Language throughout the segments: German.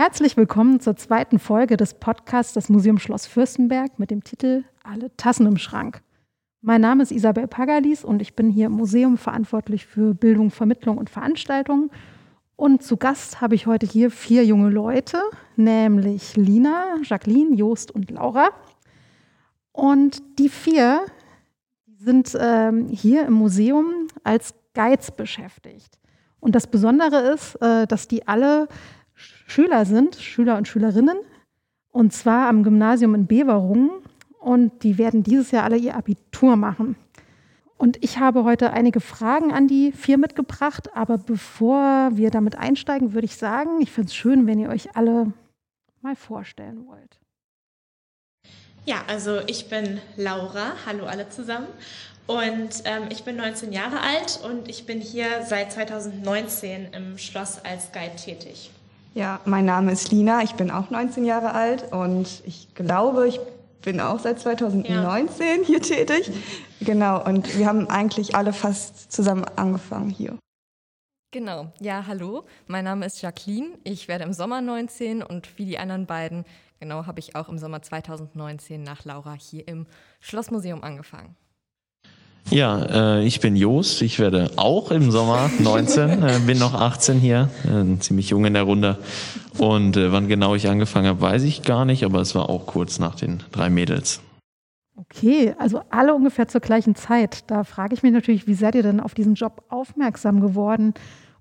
Herzlich willkommen zur zweiten Folge des Podcasts des Museum Schloss Fürstenberg mit dem Titel Alle Tassen im Schrank. Mein Name ist Isabel Pagalis und ich bin hier im Museum verantwortlich für Bildung, Vermittlung und Veranstaltungen. Und zu Gast habe ich heute hier vier junge Leute, nämlich Lina, Jacqueline, Jost und Laura. Und die vier sind ähm, hier im Museum als Guides beschäftigt. Und das Besondere ist, äh, dass die alle Schüler sind, Schüler und Schülerinnen, und zwar am Gymnasium in Beverungen. Und die werden dieses Jahr alle ihr Abitur machen. Und ich habe heute einige Fragen an die vier mitgebracht. Aber bevor wir damit einsteigen, würde ich sagen, ich finde es schön, wenn ihr euch alle mal vorstellen wollt. Ja, also ich bin Laura. Hallo alle zusammen. Und ähm, ich bin 19 Jahre alt und ich bin hier seit 2019 im Schloss als Guide tätig. Ja, mein Name ist Lina, ich bin auch 19 Jahre alt und ich glaube, ich bin auch seit 2019 ja. hier tätig. Genau, und wir haben eigentlich alle fast zusammen angefangen hier. Genau, ja, hallo, mein Name ist Jacqueline, ich werde im Sommer 19 und wie die anderen beiden, genau, habe ich auch im Sommer 2019 nach Laura hier im Schlossmuseum angefangen. Ja, äh, ich bin Jost. Ich werde auch im Sommer 19, äh, bin noch 18 hier, äh, ziemlich jung in der Runde. Und äh, wann genau ich angefangen habe, weiß ich gar nicht, aber es war auch kurz nach den drei Mädels. Okay, also alle ungefähr zur gleichen Zeit. Da frage ich mich natürlich, wie seid ihr denn auf diesen Job aufmerksam geworden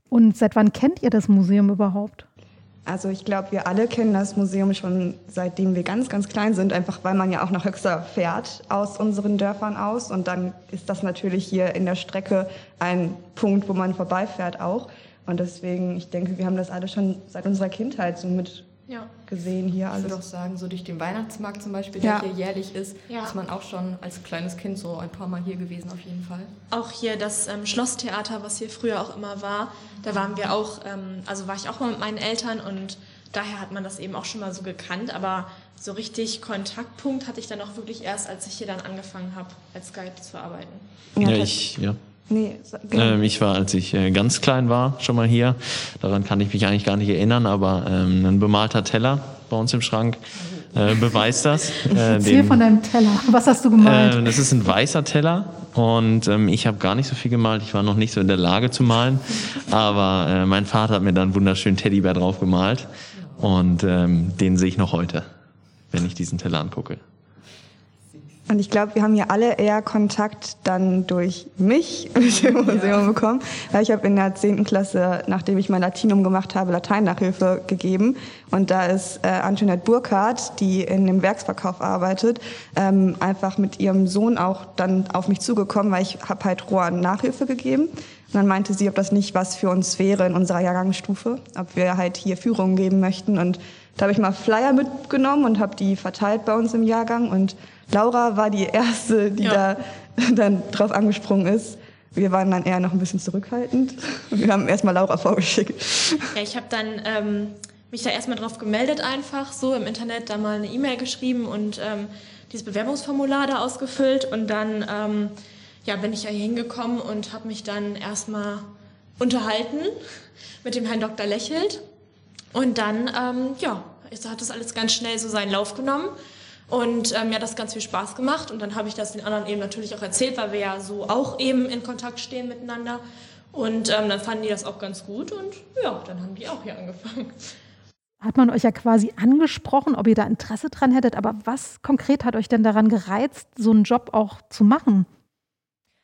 und seit wann kennt ihr das Museum überhaupt? Also ich glaube, wir alle kennen das Museum schon seitdem wir ganz, ganz klein sind, einfach weil man ja auch nach Höxter fährt aus unseren Dörfern aus. Und dann ist das natürlich hier in der Strecke ein Punkt, wo man vorbeifährt auch. Und deswegen, ich denke, wir haben das alle schon seit unserer Kindheit so mit ja. gesehen hier alles. Ich würde auch sagen, so durch den Weihnachtsmarkt zum Beispiel, der ja. hier jährlich ist, ja. ist man auch schon als kleines Kind so ein paar Mal hier gewesen auf jeden Fall. Auch hier das ähm, Schlosstheater, was hier früher auch immer war, da waren wir auch, ähm, also war ich auch mal mit meinen Eltern und daher hat man das eben auch schon mal so gekannt, aber so richtig Kontaktpunkt hatte ich dann auch wirklich erst, als ich hier dann angefangen habe, als Guide zu arbeiten. Ja, ich, ja. Nee, ähm, ich war, als ich äh, ganz klein war, schon mal hier. Daran kann ich mich eigentlich gar nicht erinnern, aber ähm, ein bemalter Teller bei uns im Schrank äh, beweist das. Äh, Erzähl von deinem Teller. Was hast du gemalt? Äh, das ist ein weißer Teller und ähm, ich habe gar nicht so viel gemalt. Ich war noch nicht so in der Lage zu malen, aber äh, mein Vater hat mir dann wunderschönen Teddybär drauf gemalt und ähm, den sehe ich noch heute, wenn ich diesen Teller angucke. Und ich glaube, wir haben hier alle eher Kontakt dann durch mich mit dem Museum ja. bekommen. Weil ich habe in der zehnten Klasse, nachdem ich mein Latinum gemacht habe, Lateinnachhilfe gegeben. Und da ist äh, Antoinette Burkhardt, die in dem Werksverkauf arbeitet, ähm, einfach mit ihrem Sohn auch dann auf mich zugekommen, weil ich habe halt Rohan Nachhilfe gegeben. Und dann meinte sie, ob das nicht was für uns wäre in unserer Jahrgangsstufe, ob wir halt hier Führungen geben möchten. Und da habe ich mal Flyer mitgenommen und habe die verteilt bei uns im Jahrgang. Und Laura war die erste, die ja. da dann drauf angesprungen ist. Wir waren dann eher noch ein bisschen zurückhaltend. Wir haben erstmal Laura vorgeschickt. Ja, ich habe dann ähm, mich da erstmal drauf gemeldet, einfach so im Internet, da mal eine E-Mail geschrieben und ähm, dieses Bewerbungsformular da ausgefüllt. Und dann ähm, ja, bin ich ja hier hingekommen und habe mich dann erstmal unterhalten mit dem Herrn Dr. Lächelt. Und dann, ähm, ja, hat das alles ganz schnell so seinen Lauf genommen. Und ähm, mir hat das ganz viel Spaß gemacht und dann habe ich das den anderen eben natürlich auch erzählt, weil wir ja so auch eben in Kontakt stehen miteinander. Und ähm, dann fanden die das auch ganz gut und ja, dann haben die auch hier angefangen. Hat man euch ja quasi angesprochen, ob ihr da Interesse dran hättet, aber was konkret hat euch denn daran gereizt, so einen Job auch zu machen?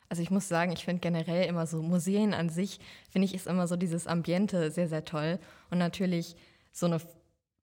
Also ich muss sagen, ich finde generell immer so Museen an sich, finde ich, ist immer so dieses Ambiente sehr, sehr toll. Und natürlich so eine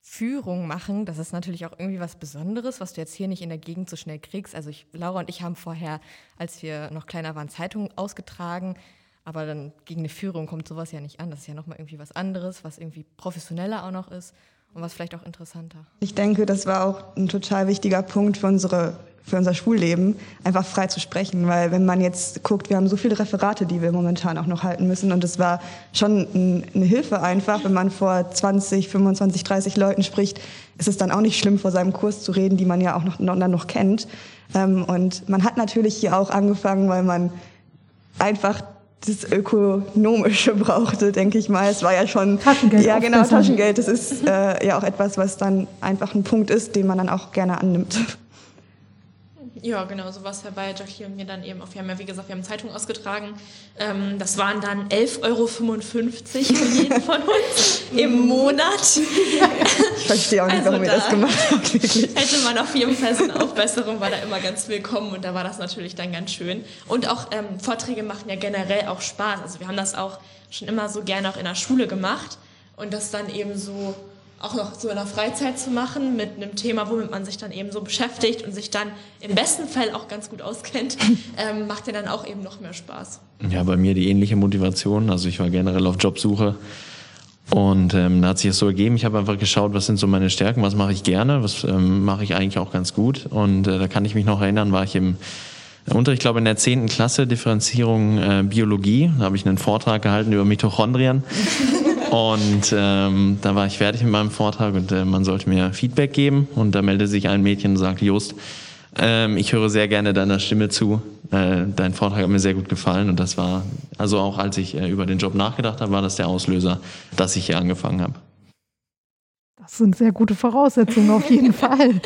Führung machen, das ist natürlich auch irgendwie was Besonderes, was du jetzt hier nicht in der Gegend so schnell kriegst. Also ich, Laura und ich haben vorher, als wir noch kleiner waren, Zeitungen ausgetragen, aber dann gegen eine Führung kommt sowas ja nicht an. Das ist ja nochmal irgendwie was anderes, was irgendwie professioneller auch noch ist und was vielleicht auch interessanter. Ich denke, das war auch ein total wichtiger Punkt für unsere für unser Schulleben, einfach frei zu sprechen. Weil wenn man jetzt guckt, wir haben so viele Referate, die wir momentan auch noch halten müssen. Und es war schon eine Hilfe einfach, wenn man vor 20, 25, 30 Leuten spricht, ist es dann auch nicht schlimm, vor seinem Kurs zu reden, die man ja auch noch, dann noch kennt. Ähm, und man hat natürlich hier auch angefangen, weil man einfach das Ökonomische brauchte, denke ich mal. Es war ja schon Taschengeld. Ja, genau, Taschengeld. Das ist äh, ja auch etwas, was dann einfach ein Punkt ist, den man dann auch gerne annimmt. Ja, genau, so war es ja bei Jackie und mir dann eben auch. Wir haben ja, wie gesagt, wir haben Zeitung ausgetragen. Ähm, das waren dann 11,55 Euro für jeden von uns im Monat. Ich verstehe auch nicht, also warum ihr das gemacht habt, wirklich. Hätte man auf jeden Fall so eine Aufbesserung, war da immer ganz willkommen und da war das natürlich dann ganz schön. Und auch ähm, Vorträge machen ja generell auch Spaß. Also wir haben das auch schon immer so gerne auch in der Schule gemacht und das dann eben so auch noch so in der Freizeit zu machen mit einem Thema, womit man sich dann eben so beschäftigt und sich dann im besten Fall auch ganz gut auskennt, ähm, macht ja dann auch eben noch mehr Spaß. Ja, bei mir die ähnliche Motivation. Also ich war generell auf Jobsuche und ähm, da hat sich das so ergeben. Ich habe einfach geschaut, was sind so meine Stärken, was mache ich gerne, was ähm, mache ich eigentlich auch ganz gut. Und äh, da kann ich mich noch erinnern, war ich im Unterricht, ich glaube in der zehnten Klasse Differenzierung äh, Biologie. Da habe ich einen Vortrag gehalten über Mitochondrien. Und ähm, da war ich fertig mit meinem Vortrag und äh, man sollte mir Feedback geben. Und da meldete sich ein Mädchen und sagte, Just, ähm, ich höre sehr gerne deiner Stimme zu. Äh, dein Vortrag hat mir sehr gut gefallen. Und das war, also auch als ich äh, über den Job nachgedacht habe, war das der Auslöser, dass ich hier angefangen habe. Das sind sehr gute Voraussetzungen auf jeden Fall.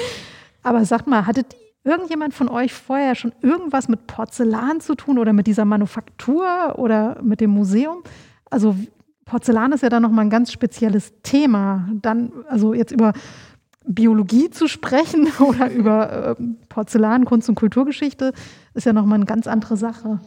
Aber sagt mal, hattet irgendjemand von euch vorher schon irgendwas mit Porzellan zu tun oder mit dieser Manufaktur oder mit dem Museum? Also Porzellan ist ja dann nochmal ein ganz spezielles Thema. Dann, also jetzt über Biologie zu sprechen oder über äh, Porzellan, Kunst und Kulturgeschichte ist ja nochmal eine ganz andere Sache.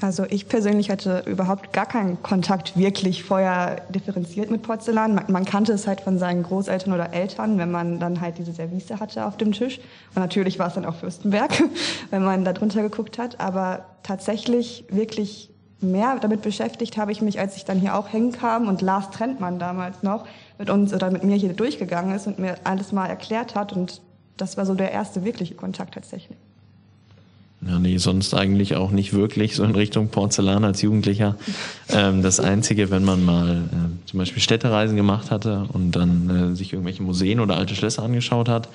Also ich persönlich hatte überhaupt gar keinen Kontakt wirklich vorher differenziert mit Porzellan. Man, man, kannte es halt von seinen Großeltern oder Eltern, wenn man dann halt diese Service hatte auf dem Tisch. Und natürlich war es dann auch Fürstenberg, wenn man da drunter geguckt hat. Aber tatsächlich wirklich mehr damit beschäftigt habe ich mich, als ich dann hier auch hängen kam und Lars Trentmann damals noch mit uns oder mit mir hier durchgegangen ist und mir alles mal erklärt hat. Und das war so der erste wirkliche Kontakt tatsächlich. Ja, nee, sonst eigentlich auch nicht wirklich so in Richtung Porzellan als Jugendlicher. Ähm, das Einzige, wenn man mal äh, zum Beispiel Städtereisen gemacht hatte und dann äh, sich irgendwelche Museen oder alte Schlösser angeschaut hat,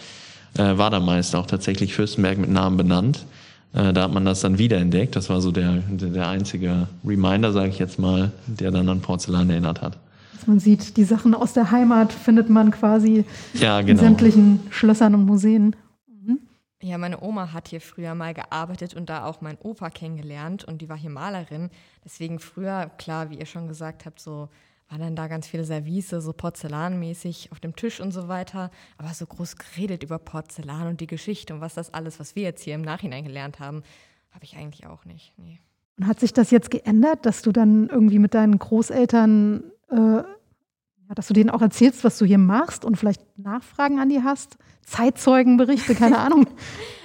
äh, war da meist auch tatsächlich Fürstenberg mit Namen benannt. Äh, da hat man das dann wiederentdeckt. Das war so der, der einzige Reminder, sage ich jetzt mal, der dann an Porzellan erinnert hat. Man sieht, die Sachen aus der Heimat findet man quasi ja, genau. in sämtlichen Schlössern und Museen. Mhm. Ja, meine Oma hat hier früher mal gearbeitet und da auch mein Opa kennengelernt und die war hier Malerin. Deswegen früher, klar, wie ihr schon gesagt habt, so waren dann da ganz viele Service, so porzellanmäßig auf dem Tisch und so weiter. Aber so groß geredet über Porzellan und die Geschichte und was das alles, was wir jetzt hier im Nachhinein gelernt haben, habe ich eigentlich auch nicht. Nee. Und hat sich das jetzt geändert, dass du dann irgendwie mit deinen Großeltern, äh, dass du denen auch erzählst, was du hier machst und vielleicht Nachfragen an die hast? Zeitzeugenberichte, keine Ahnung.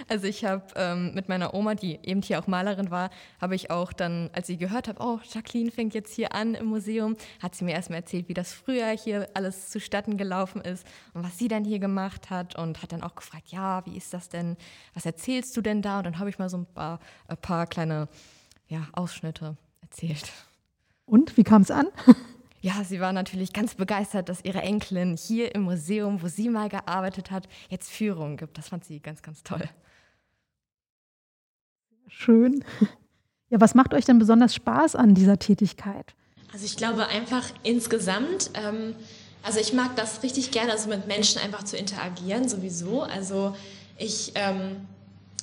Also ich habe ähm, mit meiner Oma, die eben hier auch Malerin war, habe ich auch dann, als sie gehört habe, oh, Jacqueline fängt jetzt hier an im Museum, hat sie mir erstmal erzählt, wie das früher hier alles zustatten gelaufen ist und was sie dann hier gemacht hat und hat dann auch gefragt, ja, wie ist das denn, was erzählst du denn da? Und dann habe ich mal so ein paar, ein paar kleine ja, Ausschnitte erzählt. Und, wie kam es an? Ja, sie war natürlich ganz begeistert, dass ihre Enkelin hier im Museum, wo sie mal gearbeitet hat, jetzt Führungen gibt. Das fand sie ganz, ganz toll. Schön. Ja, was macht euch denn besonders Spaß an dieser Tätigkeit? Also ich glaube einfach insgesamt, ähm, also ich mag das richtig gerne, also mit Menschen einfach zu interagieren sowieso. Also ich ähm,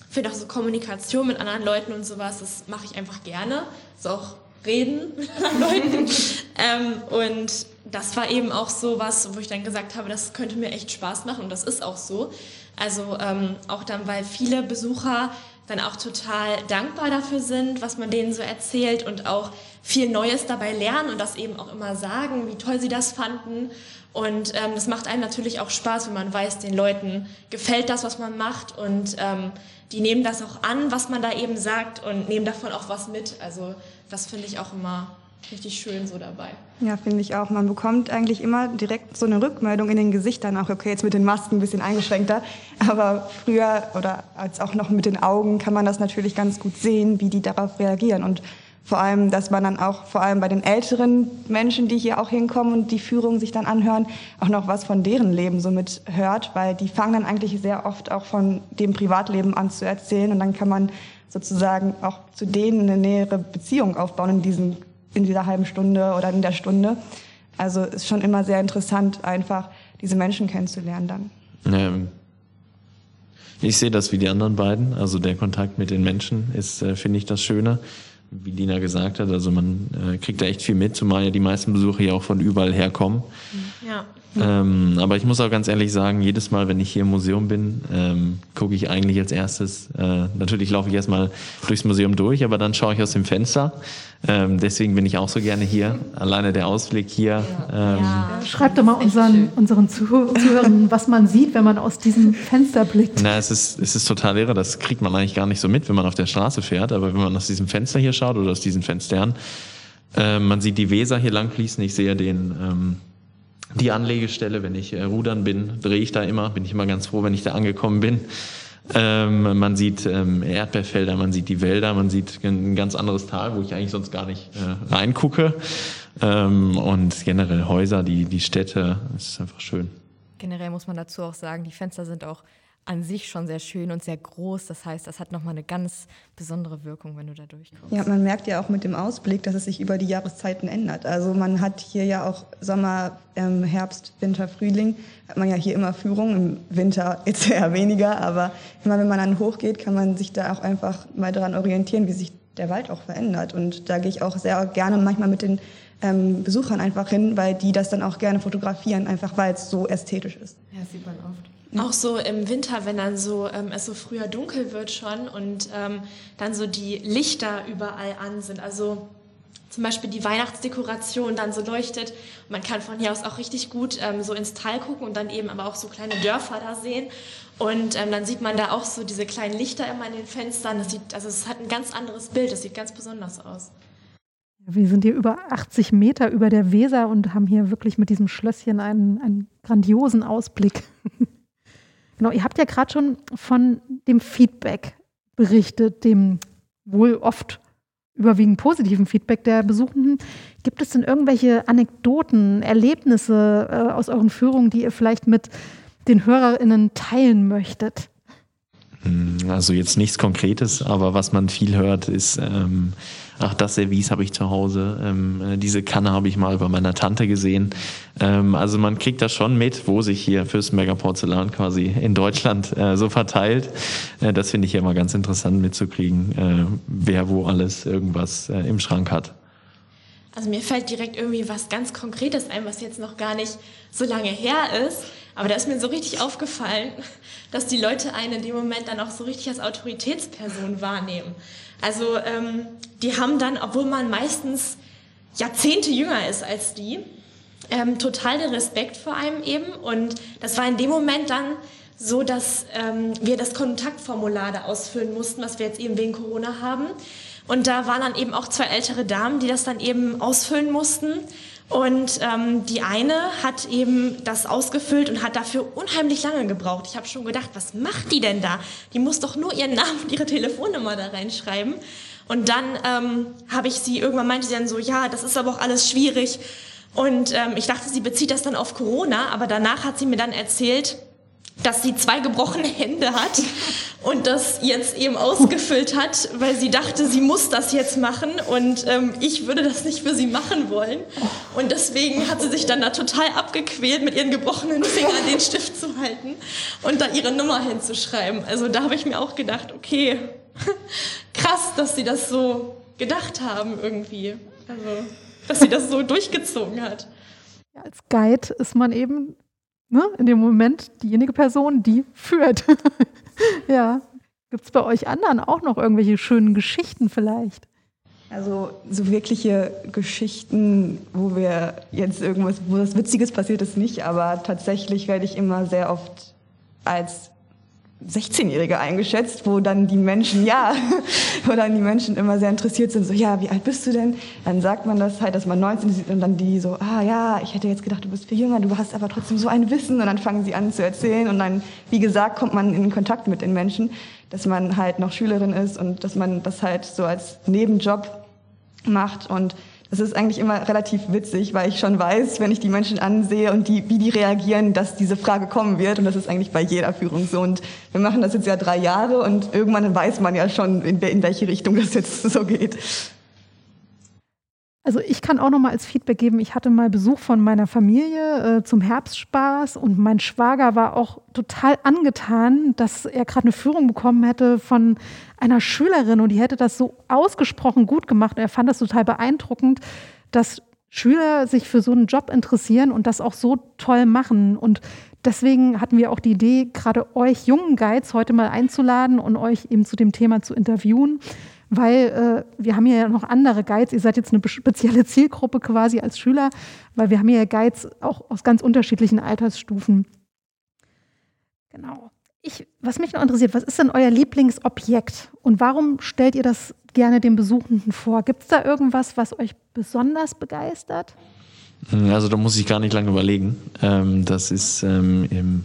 finde auch so Kommunikation mit anderen Leuten und sowas, das mache ich einfach gerne. So auch reden mit anderen Leuten. ähm, und das war eben auch so was, wo ich dann gesagt habe, das könnte mir echt Spaß machen und das ist auch so. Also ähm, auch dann, weil viele Besucher dann auch total dankbar dafür sind, was man denen so erzählt und auch viel Neues dabei lernen und das eben auch immer sagen, wie toll sie das fanden. Und ähm, das macht einem natürlich auch Spaß, wenn man weiß, den Leuten gefällt das, was man macht und ähm, die nehmen das auch an, was man da eben sagt und nehmen davon auch was mit. Also das finde ich auch immer richtig schön so dabei. Ja, finde ich auch. Man bekommt eigentlich immer direkt so eine Rückmeldung in den Gesichtern, auch okay, jetzt mit den Masken ein bisschen eingeschränkter, aber früher oder als auch noch mit den Augen kann man das natürlich ganz gut sehen, wie die darauf reagieren. Und vor allem, dass man dann auch vor allem bei den älteren Menschen, die hier auch hinkommen und die Führung sich dann anhören, auch noch was von deren Leben so mit hört, weil die fangen dann eigentlich sehr oft auch von dem Privatleben an zu erzählen. Und dann kann man sozusagen auch zu denen eine nähere Beziehung aufbauen in, diesen, in dieser halben Stunde oder in der Stunde. Also ist schon immer sehr interessant, einfach diese Menschen kennenzulernen dann. Ähm, ich sehe das wie die anderen beiden. Also der Kontakt mit den Menschen ist, äh, finde ich, das Schöne. Wie Lina gesagt hat, also man äh, kriegt da echt viel mit, zumal ja die meisten Besucher ja auch von überall herkommen. Ja. Ähm, aber ich muss auch ganz ehrlich sagen, jedes Mal, wenn ich hier im Museum bin, ähm, gucke ich eigentlich als erstes, äh, natürlich laufe ich erstmal durchs Museum durch, aber dann schaue ich aus dem Fenster. Ähm, deswegen bin ich auch so gerne hier. Alleine der Ausblick hier. Ähm, ja. Schreibt doch mal unseren, unseren Zuhörern, was man sieht, wenn man aus diesem Fenster blickt. Na, es ist, es ist total irre. Das kriegt man eigentlich gar nicht so mit, wenn man auf der Straße fährt. Aber wenn man aus diesem Fenster hier schaut oder aus diesen Fenstern, äh, man sieht die Weser hier lang fließen. Ich sehe den, ähm, die Anlegestelle, wenn ich äh, rudern bin, drehe ich da immer, bin ich immer ganz froh, wenn ich da angekommen bin. Ähm, man sieht ähm, Erdbeerfelder, man sieht die Wälder, man sieht ein ganz anderes Tal, wo ich eigentlich sonst gar nicht äh, reingucke. Ähm, und generell Häuser, die, die Städte, es ist einfach schön. Generell muss man dazu auch sagen, die Fenster sind auch an sich schon sehr schön und sehr groß. Das heißt, das hat nochmal eine ganz besondere Wirkung, wenn du da durchkommst. Ja, man merkt ja auch mit dem Ausblick, dass es sich über die Jahreszeiten ändert. Also man hat hier ja auch Sommer, ähm, Herbst, Winter, Frühling, hat man ja hier immer Führung. Im Winter jetzt eher weniger, aber immer wenn man dann hochgeht, kann man sich da auch einfach mal daran orientieren, wie sich der Wald auch verändert. Und da gehe ich auch sehr gerne manchmal mit den ähm, Besuchern einfach hin, weil die das dann auch gerne fotografieren, einfach weil es so ästhetisch ist. Ja, sieht man oft. Auch so im Winter, wenn dann so ähm, es so früher dunkel wird schon und ähm, dann so die Lichter überall an sind. Also zum Beispiel die Weihnachtsdekoration dann so leuchtet. Man kann von hier aus auch richtig gut ähm, so ins Tal gucken und dann eben aber auch so kleine Dörfer da sehen. Und ähm, dann sieht man da auch so diese kleinen Lichter immer in den Fenstern. Das sieht, also es hat ein ganz anderes Bild. Das sieht ganz besonders aus. Wir sind hier über 80 Meter über der Weser und haben hier wirklich mit diesem Schlösschen einen, einen grandiosen Ausblick. Genau, ihr habt ja gerade schon von dem Feedback berichtet, dem wohl oft überwiegend positiven Feedback der Besuchenden. Gibt es denn irgendwelche Anekdoten, Erlebnisse äh, aus euren Führungen, die ihr vielleicht mit den HörerInnen teilen möchtet? Hm, also jetzt nichts Konkretes, aber was man viel hört, ist, ähm, ach, das Service habe ich zu Hause, ähm, äh, diese Kanne habe ich mal bei meiner Tante gesehen. Ähm, also man kriegt das schon mit, wo sich hier Fürstenberger Porzellan quasi in Deutschland äh, so verteilt. Äh, das finde ich ja immer ganz interessant mitzukriegen, äh, wer wo alles irgendwas äh, im Schrank hat. Also mir fällt direkt irgendwie was ganz Konkretes ein, was jetzt noch gar nicht so lange her ist. Aber da ist mir so richtig aufgefallen, dass die Leute einen in dem Moment dann auch so richtig als Autoritätsperson wahrnehmen. Also ähm, die haben dann, obwohl man meistens Jahrzehnte jünger ist als die, ähm, total den Respekt vor einem eben. Und das war in dem Moment dann so, dass ähm, wir das Kontaktformular da ausfüllen mussten, was wir jetzt eben wegen Corona haben. Und da waren dann eben auch zwei ältere Damen, die das dann eben ausfüllen mussten. Und ähm, die eine hat eben das ausgefüllt und hat dafür unheimlich lange gebraucht. Ich habe schon gedacht, was macht die denn da? Die muss doch nur ihren Namen und ihre Telefonnummer da reinschreiben. Und dann ähm, habe ich sie, irgendwann meinte sie dann so, ja, das ist aber auch alles schwierig. Und ähm, ich dachte, sie bezieht das dann auf Corona, aber danach hat sie mir dann erzählt, dass sie zwei gebrochene Hände hat und das jetzt eben ausgefüllt hat, weil sie dachte, sie muss das jetzt machen und ähm, ich würde das nicht für sie machen wollen. Und deswegen hat sie sich dann da total abgequält, mit ihren gebrochenen Fingern den Stift zu halten und da ihre Nummer hinzuschreiben. Also da habe ich mir auch gedacht, okay, krass, dass sie das so gedacht haben irgendwie. Also, dass sie das so durchgezogen hat. Als Guide ist man eben ne, in dem Moment diejenige Person, die führt. ja. Gibt es bei euch anderen auch noch irgendwelche schönen Geschichten vielleicht? Also so wirkliche Geschichten, wo wir jetzt irgendwas, wo was Witziges passiert ist, nicht, aber tatsächlich werde ich immer sehr oft als 16-Jährige eingeschätzt, wo dann die Menschen, ja, wo dann die Menschen immer sehr interessiert sind, so, ja, wie alt bist du denn? Dann sagt man das halt, dass man 19 ist und dann die so, ah ja, ich hätte jetzt gedacht, du bist viel jünger, du hast aber trotzdem so ein Wissen und dann fangen sie an zu erzählen und dann, wie gesagt, kommt man in Kontakt mit den Menschen, dass man halt noch Schülerin ist und dass man das halt so als Nebenjob macht und Das ist eigentlich immer relativ witzig, weil ich schon weiß, wenn ich die Menschen ansehe und die, wie die reagieren, dass diese Frage kommen wird. Und das ist eigentlich bei jeder Führung so. Und wir machen das jetzt ja drei Jahre und irgendwann weiß man ja schon, in, in welche Richtung das jetzt so geht. Also ich kann auch noch mal als Feedback geben, ich hatte mal Besuch von meiner Familie äh, zum Herbstspaß und mein Schwager war auch total angetan, dass er gerade eine Führung bekommen hätte von einer Schülerin und die hätte das so ausgesprochen gut gemacht. Und er fand das total beeindruckend, dass Schüler sich für so einen Job interessieren und das auch so toll machen. Und deswegen hatten wir auch die Idee, gerade euch jungen Guides heute mal einzuladen und euch eben zu dem Thema zu interviewen weil äh, wir haben ja noch andere Guides. Ihr seid jetzt eine spezielle Zielgruppe quasi als Schüler, weil wir haben ja Guides auch aus ganz unterschiedlichen Altersstufen. Genau. Ich, was mich noch interessiert, was ist denn euer Lieblingsobjekt und warum stellt ihr das gerne den Besuchenden vor? Gibt es da irgendwas, was euch besonders begeistert? Also da muss ich gar nicht lange überlegen. Ähm, das ist ähm, im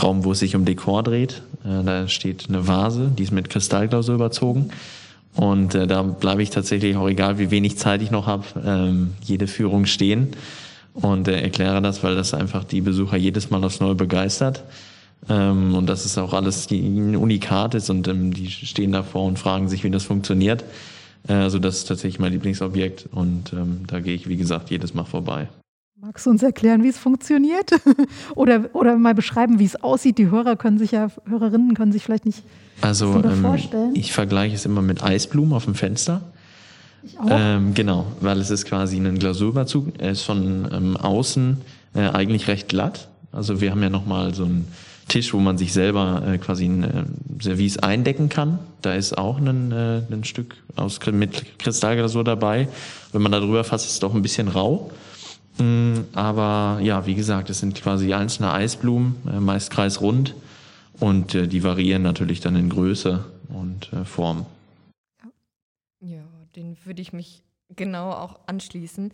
Raum, wo es sich um Dekor dreht. Äh, da steht eine Vase, die ist mit Kristallglasur überzogen. Und äh, da bleibe ich tatsächlich auch, egal wie wenig Zeit ich noch habe, ähm, jede Führung stehen und äh, erkläre das, weil das einfach die Besucher jedes Mal aufs Neue begeistert. Ähm, und das ist auch alles ein Unikat ist und ähm, die stehen davor und fragen sich, wie das funktioniert. Äh, also das ist tatsächlich mein Lieblingsobjekt und ähm, da gehe ich, wie gesagt, jedes Mal vorbei. Magst du uns erklären, wie es funktioniert? oder, oder mal beschreiben, wie es aussieht? Die Hörer können sich ja, Hörerinnen können sich vielleicht nicht also, ähm, vorstellen. Ich vergleiche es immer mit Eisblumen auf dem Fenster. Ich auch. Ähm, genau, weil es ist quasi ein Glasurüberzug. Er ist von ähm, außen äh, eigentlich recht glatt. Also wir haben ja nochmal so einen Tisch, wo man sich selber äh, quasi ein äh, Service eindecken kann. Da ist auch ein, äh, ein Stück aus, mit Kristallglasur dabei. Wenn man da drüber fasst, ist es doch ein bisschen rau. Mm, aber ja, wie gesagt, es sind quasi einzelne Eisblumen, äh, meist kreisrund und äh, die variieren natürlich dann in Größe und äh, Form. Ja, den würde ich mich genau auch anschließen.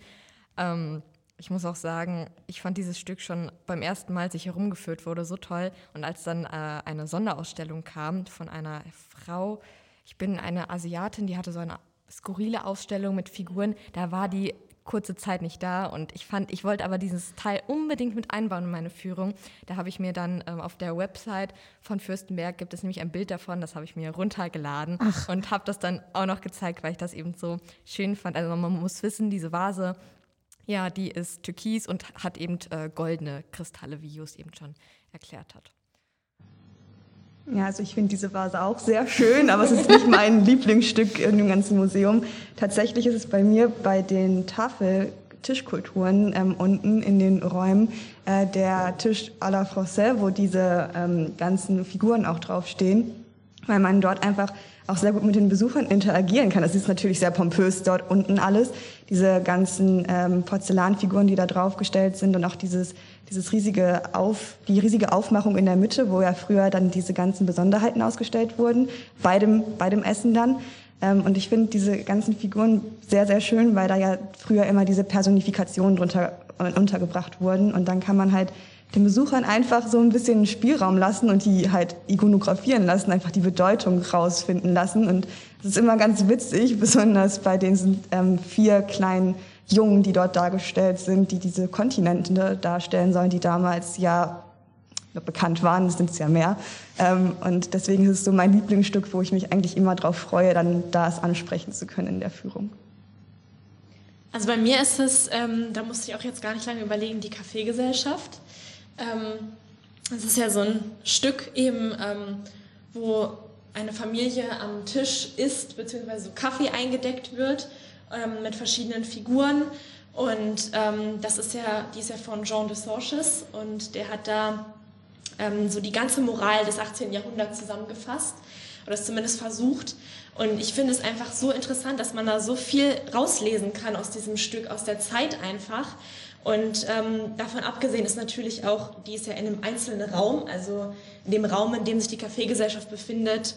Ähm, ich muss auch sagen, ich fand dieses Stück schon beim ersten Mal, als ich herumgeführt wurde, so toll. Und als dann äh, eine Sonderausstellung kam von einer Frau, ich bin eine Asiatin, die hatte so eine skurrile Ausstellung mit Figuren, da war die kurze Zeit nicht da und ich fand, ich wollte aber dieses Teil unbedingt mit einbauen in meine Führung. Da habe ich mir dann ähm, auf der Website von Fürstenberg gibt es nämlich ein Bild davon, das habe ich mir runtergeladen Ach. und habe das dann auch noch gezeigt, weil ich das eben so schön fand. Also man muss wissen, diese Vase, ja, die ist türkis und hat eben äh, goldene Kristalle, wie Jus eben schon erklärt hat. Ja, also ich finde diese Vase auch sehr schön, aber es ist nicht mein Lieblingsstück in dem ganzen Museum. Tatsächlich ist es bei mir bei den Tafeltischkulturen ähm, unten in den Räumen äh, der Tisch à la Française, wo diese ähm, ganzen Figuren auch draufstehen, weil man dort einfach auch sehr gut mit den Besuchern interagieren kann. Das ist natürlich sehr pompös dort unten alles. Diese ganzen ähm, Porzellanfiguren, die da draufgestellt sind und auch dieses, dieses riesige Auf, die riesige Aufmachung in der Mitte, wo ja früher dann diese ganzen Besonderheiten ausgestellt wurden, bei dem, bei dem Essen dann. Ähm, und ich finde diese ganzen Figuren sehr, sehr schön, weil da ja früher immer diese Personifikationen drunter äh, untergebracht wurden. Und dann kann man halt den Besuchern einfach so ein bisschen Spielraum lassen und die halt ikonografieren lassen, einfach die Bedeutung rausfinden lassen. Und das ist immer ganz witzig, besonders bei den ähm, vier kleinen Jungen, die dort dargestellt sind, die diese Kontinente darstellen sollen, die damals ja bekannt waren, das sind es ja mehr. Ähm, und deswegen ist es so mein Lieblingsstück, wo ich mich eigentlich immer darauf freue, dann das ansprechen zu können in der Führung. Also bei mir ist es, ähm, da musste ich auch jetzt gar nicht lange überlegen, die Kaffeegesellschaft. Ähm, es ist ja so ein Stück eben, ähm, wo eine Familie am Tisch isst, beziehungsweise Kaffee eingedeckt wird ähm, mit verschiedenen Figuren. Und ähm, das ist ja, die ist ja von Jean de Sorches und der hat da ähm, so die ganze Moral des 18. Jahrhunderts zusammengefasst oder es zumindest versucht. Und ich finde es einfach so interessant, dass man da so viel rauslesen kann aus diesem Stück, aus der Zeit einfach. Und ähm, davon abgesehen ist natürlich auch, die ist ja in einem einzelnen Raum, also in dem Raum, in dem sich die Kaffeegesellschaft befindet,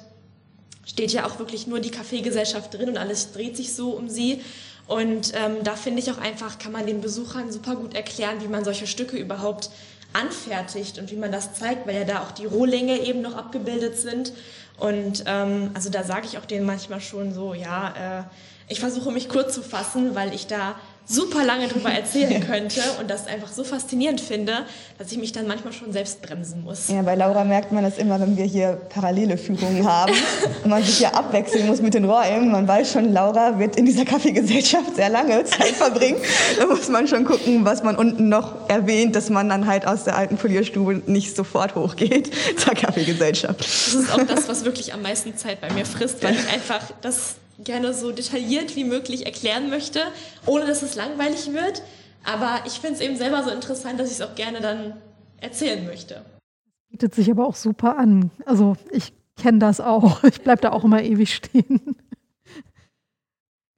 steht ja auch wirklich nur die Kaffeegesellschaft drin und alles dreht sich so um sie. Und ähm, da finde ich auch einfach, kann man den Besuchern super gut erklären, wie man solche Stücke überhaupt anfertigt und wie man das zeigt, weil ja da auch die Rohlänge eben noch abgebildet sind. Und ähm, also da sage ich auch denen manchmal schon so, ja, äh, ich versuche mich kurz zu fassen, weil ich da super lange drüber erzählen könnte und das einfach so faszinierend finde, dass ich mich dann manchmal schon selbst bremsen muss. Ja, bei Laura merkt man das immer, wenn wir hier parallele Führungen haben und man sich ja abwechseln muss mit den Räumen. Man weiß schon, Laura wird in dieser Kaffeegesellschaft sehr lange Zeit verbringen. Da muss man schon gucken, was man unten noch erwähnt, dass man dann halt aus der alten Polierstube nicht sofort hochgeht zur Kaffeegesellschaft. Das ist auch das, was wirklich am meisten Zeit bei mir frisst, weil ich einfach das gerne so detailliert wie möglich erklären möchte, ohne dass es langweilig wird. Aber ich finde es eben selber so interessant, dass ich es auch gerne dann erzählen möchte. Bietet sich aber auch super an. Also ich kenne das auch. Ich bleibe da auch immer ewig stehen.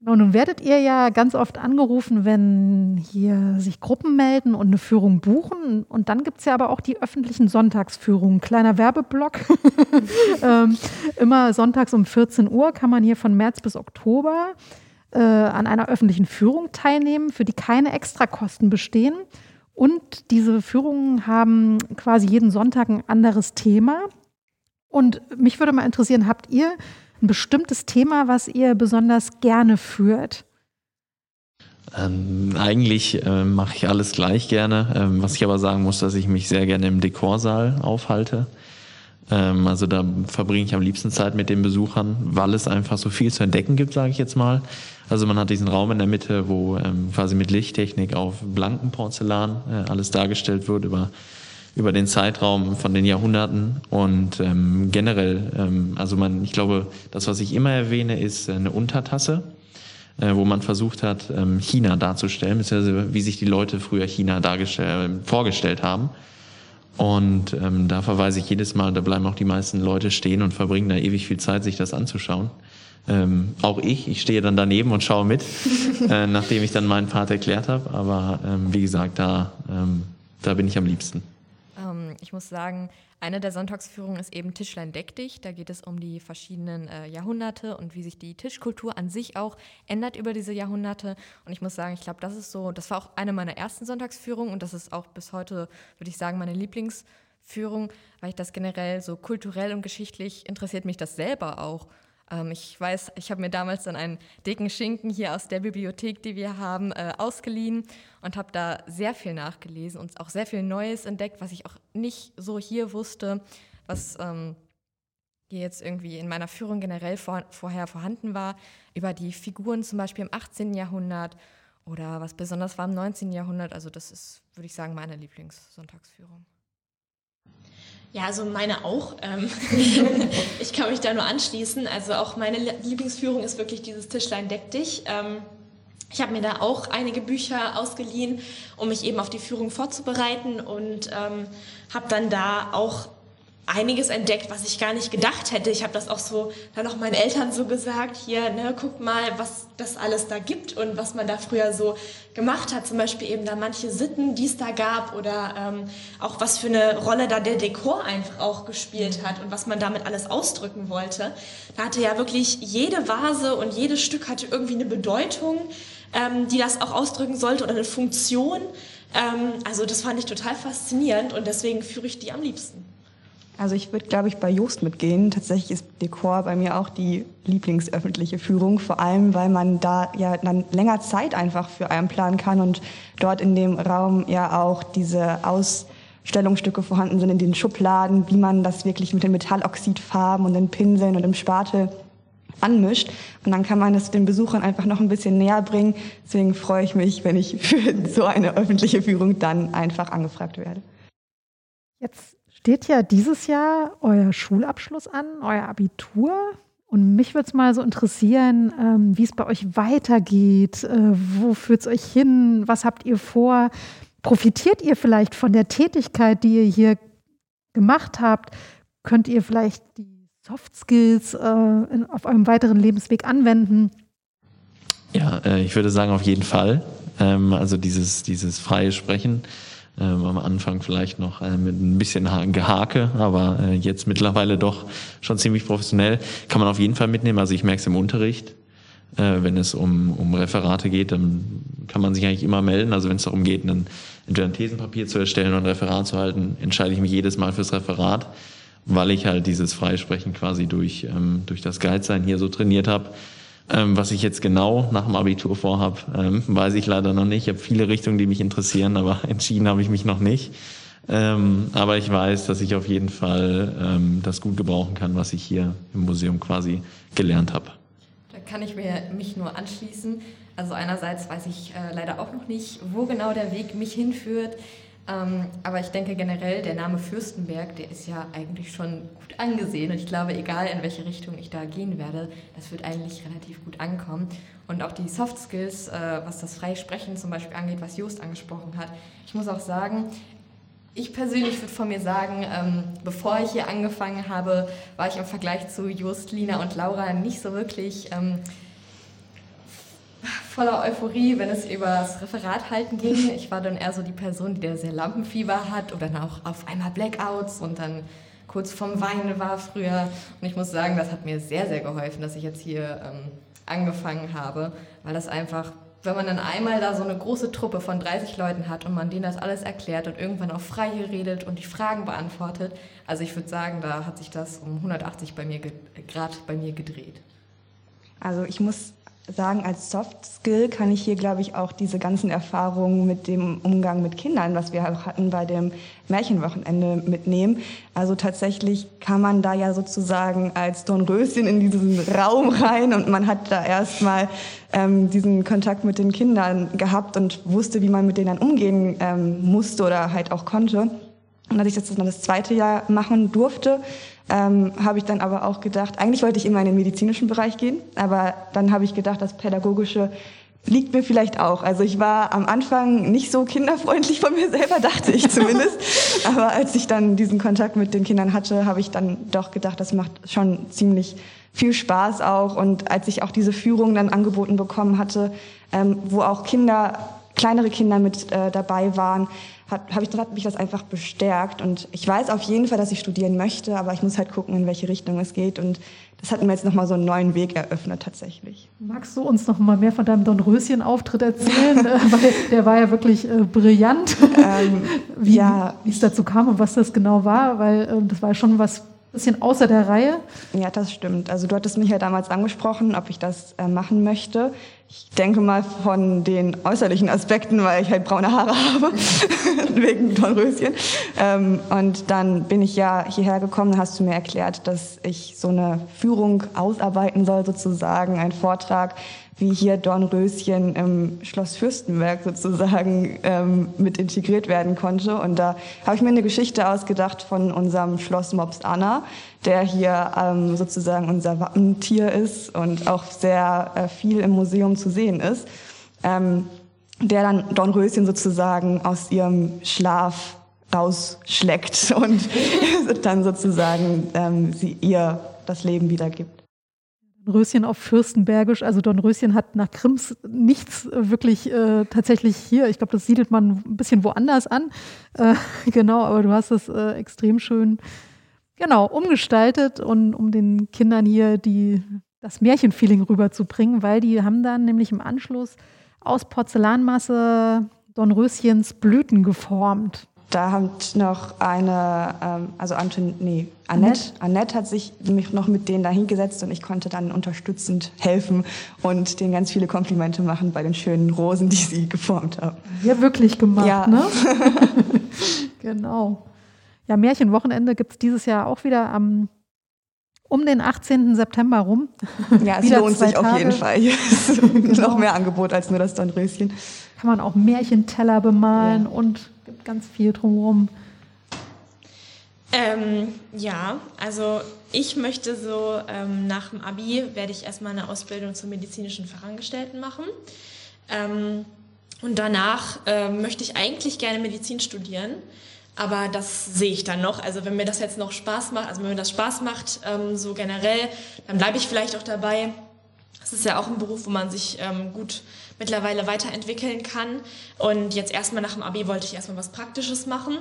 Und nun werdet ihr ja ganz oft angerufen, wenn hier sich Gruppen melden und eine Führung buchen. Und dann gibt es ja aber auch die öffentlichen Sonntagsführungen. Kleiner Werbeblock. ähm, immer sonntags um 14 Uhr kann man hier von März bis Oktober äh, an einer öffentlichen Führung teilnehmen, für die keine Extrakosten bestehen. Und diese Führungen haben quasi jeden Sonntag ein anderes Thema. Und mich würde mal interessieren, habt ihr ein bestimmtes Thema, was ihr besonders gerne führt? Ähm, eigentlich äh, mache ich alles gleich gerne. Ähm, was ich aber sagen muss, dass ich mich sehr gerne im Dekorsaal aufhalte. Ähm, also da verbringe ich am liebsten Zeit mit den Besuchern, weil es einfach so viel zu entdecken gibt, sage ich jetzt mal. Also man hat diesen Raum in der Mitte, wo ähm, quasi mit Lichttechnik auf blankem Porzellan äh, alles dargestellt wird über über den Zeitraum von den Jahrhunderten und ähm, generell, ähm, also man, ich glaube, das, was ich immer erwähne, ist eine Untertasse, äh, wo man versucht hat, ähm, China darzustellen, beziehungsweise wie sich die Leute früher China dargestellt, vorgestellt haben. Und ähm, da verweise ich jedes Mal, da bleiben auch die meisten Leute stehen und verbringen da ewig viel Zeit, sich das anzuschauen. Ähm, auch ich, ich stehe dann daneben und schaue mit, äh, nachdem ich dann meinen Part erklärt habe. Aber ähm, wie gesagt, da, ähm, da bin ich am liebsten. Ich muss sagen, eine der Sonntagsführungen ist eben Tischlein deck dich. Da geht es um die verschiedenen äh, Jahrhunderte und wie sich die Tischkultur an sich auch ändert über diese Jahrhunderte. Und ich muss sagen, ich glaube, das ist so, das war auch eine meiner ersten Sonntagsführungen und das ist auch bis heute, würde ich sagen, meine Lieblingsführung, weil ich das generell so kulturell und geschichtlich interessiert mich das selber auch. Ähm, ich weiß, ich habe mir damals dann einen dicken Schinken hier aus der Bibliothek, die wir haben, äh, ausgeliehen und habe da sehr viel nachgelesen und auch sehr viel Neues entdeckt, was ich auch nicht so hier wusste, was ähm, hier jetzt irgendwie in meiner Führung generell vor, vorher vorhanden war, über die Figuren zum Beispiel im 18. Jahrhundert oder was besonders war im 19. Jahrhundert. Also das ist, würde ich sagen, meine Lieblingssonntagsführung. Ja, also meine auch. Ähm, ich kann mich da nur anschließen. Also auch meine Lieblingsführung ist wirklich dieses Tischlein deck dich. Ähm, ich habe mir da auch einige Bücher ausgeliehen, um mich eben auf die Führung vorzubereiten und ähm, habe dann da auch einiges entdeckt, was ich gar nicht gedacht hätte. Ich habe das auch so dann auch meinen Eltern so gesagt, hier, ne, guck mal, was das alles da gibt und was man da früher so gemacht hat. Zum Beispiel eben da manche Sitten, die es da gab oder ähm, auch was für eine Rolle da der Dekor einfach auch gespielt hat und was man damit alles ausdrücken wollte. Da hatte ja wirklich jede Vase und jedes Stück hatte irgendwie eine Bedeutung, ähm, die das auch ausdrücken sollte oder eine Funktion. Ähm, also das fand ich total faszinierend und deswegen führe ich die am liebsten. Also ich würde, glaube ich, bei Joost mitgehen. Tatsächlich ist Dekor bei mir auch die lieblingsöffentliche Führung, vor allem weil man da ja dann länger Zeit einfach für einen planen kann und dort in dem Raum ja auch diese Ausstellungsstücke vorhanden sind in den Schubladen, wie man das wirklich mit den Metalloxidfarben und den Pinseln und dem Spatel anmischt. Und dann kann man es den Besuchern einfach noch ein bisschen näher bringen. Deswegen freue ich mich, wenn ich für so eine öffentliche Führung dann einfach angefragt werde. Jetzt steht ja dieses Jahr euer Schulabschluss an, euer Abitur. Und mich würde es mal so interessieren, ähm, wie es bei euch weitergeht. Äh, wo führt es euch hin? Was habt ihr vor? Profitiert ihr vielleicht von der Tätigkeit, die ihr hier gemacht habt? Könnt ihr vielleicht die Soft Skills äh, auf eurem weiteren Lebensweg anwenden? Ja, äh, ich würde sagen, auf jeden Fall. Ähm, also dieses, dieses freie Sprechen ähm, am Anfang vielleicht noch äh, mit ein bisschen Gehake, aber äh, jetzt mittlerweile doch schon ziemlich professionell. Kann man auf jeden Fall mitnehmen. Also ich merke es im Unterricht. Äh, wenn es um, um Referate geht, dann kann man sich eigentlich immer melden. Also wenn es darum geht, einen, entweder ein Thesenpapier zu erstellen oder ein Referat zu halten, entscheide ich mich jedes Mal fürs Referat, weil ich halt dieses Freisprechen quasi durch, ähm, durch das Guide-Sein hier so trainiert habe. Ähm, was ich jetzt genau nach dem Abitur vorhab, ähm, weiß ich leider noch nicht. Ich habe viele Richtungen, die mich interessieren, aber entschieden habe ich mich noch nicht. Ähm, aber ich weiß, dass ich auf jeden Fall ähm, das gut gebrauchen kann, was ich hier im Museum quasi gelernt habe. Da kann ich mir, mich nur anschließen. Also einerseits weiß ich äh, leider auch noch nicht, wo genau der Weg mich hinführt. Ähm, aber ich denke generell, der Name Fürstenberg, der ist ja eigentlich schon gut angesehen. Und ich glaube, egal in welche Richtung ich da gehen werde, das wird eigentlich relativ gut ankommen. Und auch die Soft Skills, äh, was das freie Sprechen zum Beispiel angeht, was Just angesprochen hat. Ich muss auch sagen, ich persönlich würde von mir sagen, ähm, bevor ich hier angefangen habe, war ich im Vergleich zu Just, Lina und Laura nicht so wirklich ähm, voller Euphorie, wenn es über das Referat halten ging. Ich war dann eher so die Person, die da sehr Lampenfieber hat oder dann auch auf einmal Blackouts und dann kurz vorm Weinen war früher. Und ich muss sagen, das hat mir sehr, sehr geholfen, dass ich jetzt hier ähm, angefangen habe, weil das einfach, wenn man dann einmal da so eine große Truppe von 30 Leuten hat und man denen das alles erklärt und irgendwann auch frei redet und die Fragen beantwortet, also ich würde sagen, da hat sich das um 180 bei mir Grad bei mir gedreht. Also ich muss sagen, als Soft Skill kann ich hier, glaube ich, auch diese ganzen Erfahrungen mit dem Umgang mit Kindern, was wir auch hatten bei dem Märchenwochenende mitnehmen. Also tatsächlich kann man da ja sozusagen als Dornröschen in diesen Raum rein und man hat da erstmal ähm, diesen Kontakt mit den Kindern gehabt und wusste, wie man mit denen dann umgehen ähm, musste oder halt auch konnte. Und als ich das dann das zweite Jahr machen durfte, ähm, habe ich dann aber auch gedacht, eigentlich wollte ich immer in den medizinischen Bereich gehen, aber dann habe ich gedacht, das Pädagogische liegt mir vielleicht auch. Also ich war am Anfang nicht so kinderfreundlich von mir selber, dachte ich zumindest. aber als ich dann diesen Kontakt mit den Kindern hatte, habe ich dann doch gedacht, das macht schon ziemlich viel Spaß auch. Und als ich auch diese Führung dann angeboten bekommen hatte, ähm, wo auch Kinder, kleinere Kinder mit äh, dabei waren, hat, hab ich, hat mich das einfach bestärkt. Und ich weiß auf jeden Fall, dass ich studieren möchte, aber ich muss halt gucken, in welche Richtung es geht. Und das hat mir jetzt nochmal so einen neuen Weg eröffnet tatsächlich. Magst du uns noch mal mehr von deinem Dornröschen-Auftritt erzählen? Äh, weil der war ja wirklich äh, brillant, ähm, wie ja. es dazu kam und was das genau war, weil äh, das war schon was bisschen außer der Reihe. Ja, das stimmt. Also du hattest mich ja damals angesprochen, ob ich das äh, machen möchte. Ich denke mal von den äußerlichen Aspekten, weil ich halt braune Haare habe, wegen Dornröschen. Ähm, und dann bin ich ja hierher gekommen, hast du mir erklärt, dass ich so eine Führung ausarbeiten soll, sozusagen, ein Vortrag, wie hier Dornröschen im Schloss Fürstenberg sozusagen ähm, mit integriert werden konnte. Und da habe ich mir eine Geschichte ausgedacht von unserem Schloss Mops Anna, der hier ähm, sozusagen unser Wappentier ist und auch sehr äh, viel im Museum zu sehen ist, ähm, der dann Dornröschen sozusagen aus ihrem Schlaf rausschleckt und dann sozusagen ähm, sie ihr das Leben wiedergibt. Röschen auf Fürstenbergisch. Also Dornröschen hat nach Krims nichts wirklich äh, tatsächlich hier. Ich glaube, das siedelt man ein bisschen woanders an. Äh, genau, aber du hast es äh, extrem schön genau umgestaltet und um den Kindern hier die, das Märchenfeeling rüberzubringen, weil die haben dann nämlich im Anschluss aus Porzellanmasse Dornröschens Blüten geformt. Da hat noch eine, ähm, also Anton, nee, Annette, Annette hat sich mich noch mit denen da hingesetzt und ich konnte dann unterstützend helfen und denen ganz viele Komplimente machen bei den schönen Rosen, die sie geformt haben. Ja, wirklich gemacht, ja. ne? genau. Ja, Märchenwochenende gibt es dieses Jahr auch wieder am um den 18. September rum. Ja, es lohnt sich Tage. auf jeden Fall. genau. Noch mehr Angebot als nur das Dornröschen. Kann man auch Märchenteller bemalen ja. und gibt ganz viel drumherum. Ähm, ja, also ich möchte so ähm, nach dem Abi werde ich erstmal eine Ausbildung zum medizinischen Fachangestellten machen. Ähm, und danach ähm, möchte ich eigentlich gerne Medizin studieren. Aber das sehe ich dann noch. Also wenn mir das jetzt noch Spaß macht, also wenn mir das Spaß macht, ähm, so generell, dann bleibe ich vielleicht auch dabei. Das ist ja auch ein Beruf, wo man sich ähm, gut mittlerweile weiterentwickeln kann. Und jetzt erstmal nach dem Abi wollte ich erstmal was Praktisches machen.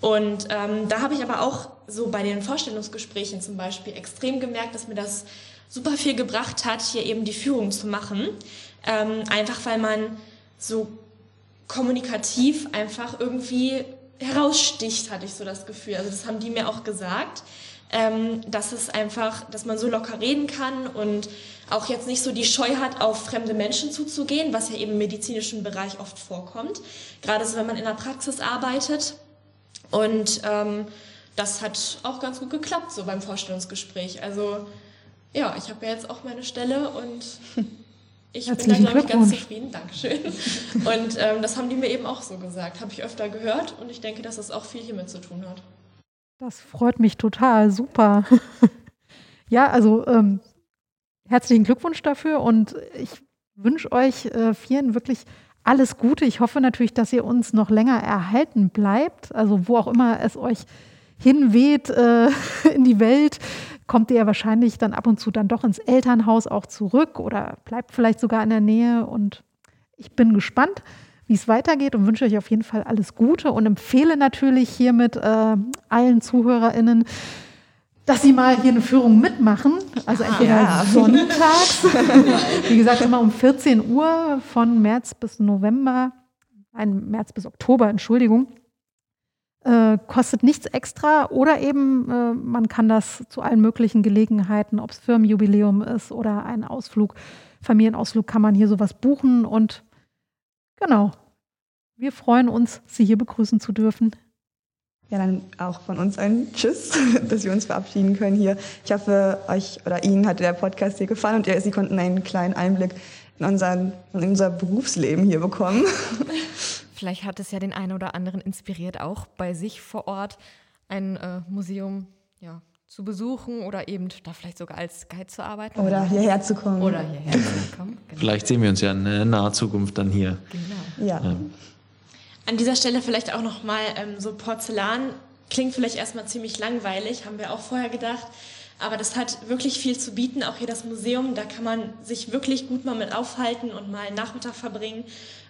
Und ähm, da habe ich aber auch so bei den Vorstellungsgesprächen zum Beispiel extrem gemerkt, dass mir das super viel gebracht hat, hier eben die Führung zu machen. Ähm, einfach weil man so kommunikativ einfach irgendwie heraussticht, hatte ich so das Gefühl. Also das haben die mir auch gesagt, ähm, dass es einfach, dass man so locker reden kann und auch jetzt nicht so die Scheu hat, auf fremde Menschen zuzugehen, was ja eben im medizinischen Bereich oft vorkommt. Gerade so, wenn man in der Praxis arbeitet. Und ähm, das hat auch ganz gut geklappt, so beim Vorstellungsgespräch. Also ja, ich habe ja jetzt auch meine Stelle und ich bin da, glaube ich, ganz zufrieden. Dankeschön. Und ähm, das haben die mir eben auch so gesagt. Habe ich öfter gehört und ich denke, dass es das auch viel hiermit zu tun hat. Das freut mich total. Super. ja, also ähm, herzlichen Glückwunsch dafür und ich wünsche euch äh, vielen wirklich alles Gute. Ich hoffe natürlich, dass ihr uns noch länger erhalten bleibt. Also wo auch immer es euch hinweht äh, in die Welt, kommt ihr ja wahrscheinlich dann ab und zu dann doch ins Elternhaus auch zurück oder bleibt vielleicht sogar in der Nähe. Und ich bin gespannt, wie es weitergeht und wünsche euch auf jeden Fall alles Gute und empfehle natürlich hiermit äh, allen ZuhörerInnen, dass sie mal hier eine Führung mitmachen. Also entweder ja. sonntags, wie gesagt, immer um 14 Uhr von März bis November, ein März bis Oktober, Entschuldigung. Äh, kostet nichts extra oder eben äh, man kann das zu allen möglichen Gelegenheiten, ob es Firmenjubiläum ist oder ein Ausflug, Familienausflug, kann man hier sowas buchen und genau. Wir freuen uns, Sie hier begrüßen zu dürfen. Ja, dann auch von uns ein Tschüss, dass wir uns verabschieden können hier. Ich hoffe, euch oder Ihnen hat der Podcast hier gefallen und Sie konnten einen kleinen Einblick in, unseren, in unser Berufsleben hier bekommen. Vielleicht hat es ja den einen oder anderen inspiriert, auch bei sich vor Ort ein äh, Museum ja, zu besuchen oder eben da vielleicht sogar als Guide zu arbeiten. Oder hierher zu kommen. Oder hierher zu kommen. Genau. Vielleicht sehen wir uns ja in naher Zukunft dann hier. Genau. Ja. ja. An dieser Stelle vielleicht auch nochmal ähm, so Porzellan klingt vielleicht erstmal ziemlich langweilig, haben wir auch vorher gedacht. Aber das hat wirklich viel zu bieten, auch hier das Museum. Da kann man sich wirklich gut mal mit aufhalten und mal einen Nachmittag verbringen.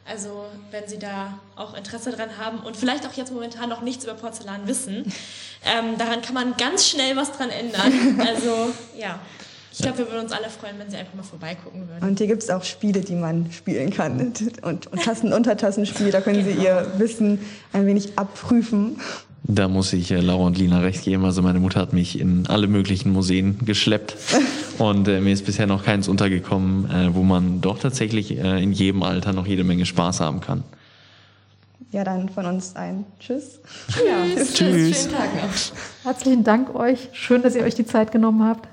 Also wenn Sie da auch Interesse dran haben und vielleicht auch jetzt momentan noch nichts über Porzellan wissen, ähm, daran kann man ganz schnell was dran ändern. Also ja, ich glaube, wir würden uns alle freuen, wenn Sie einfach mal vorbeigucken würden. Und hier gibt es auch Spiele, die man spielen kann. Und, und Tassen- Untertassenspiele, da können Sie Ihr Wissen ein wenig abprüfen. Da muss ich äh, Laura und Lina recht geben. Also meine Mutter hat mich in alle möglichen Museen geschleppt und äh, mir ist bisher noch keins untergekommen, äh, wo man doch tatsächlich äh, in jedem Alter noch jede Menge Spaß haben kann. Ja, dann von uns ein Tschüss. Tschüss. Ja. Tschüss. Schönen Tag noch. Herzlichen Dank euch. Schön, dass ihr euch die Zeit genommen habt.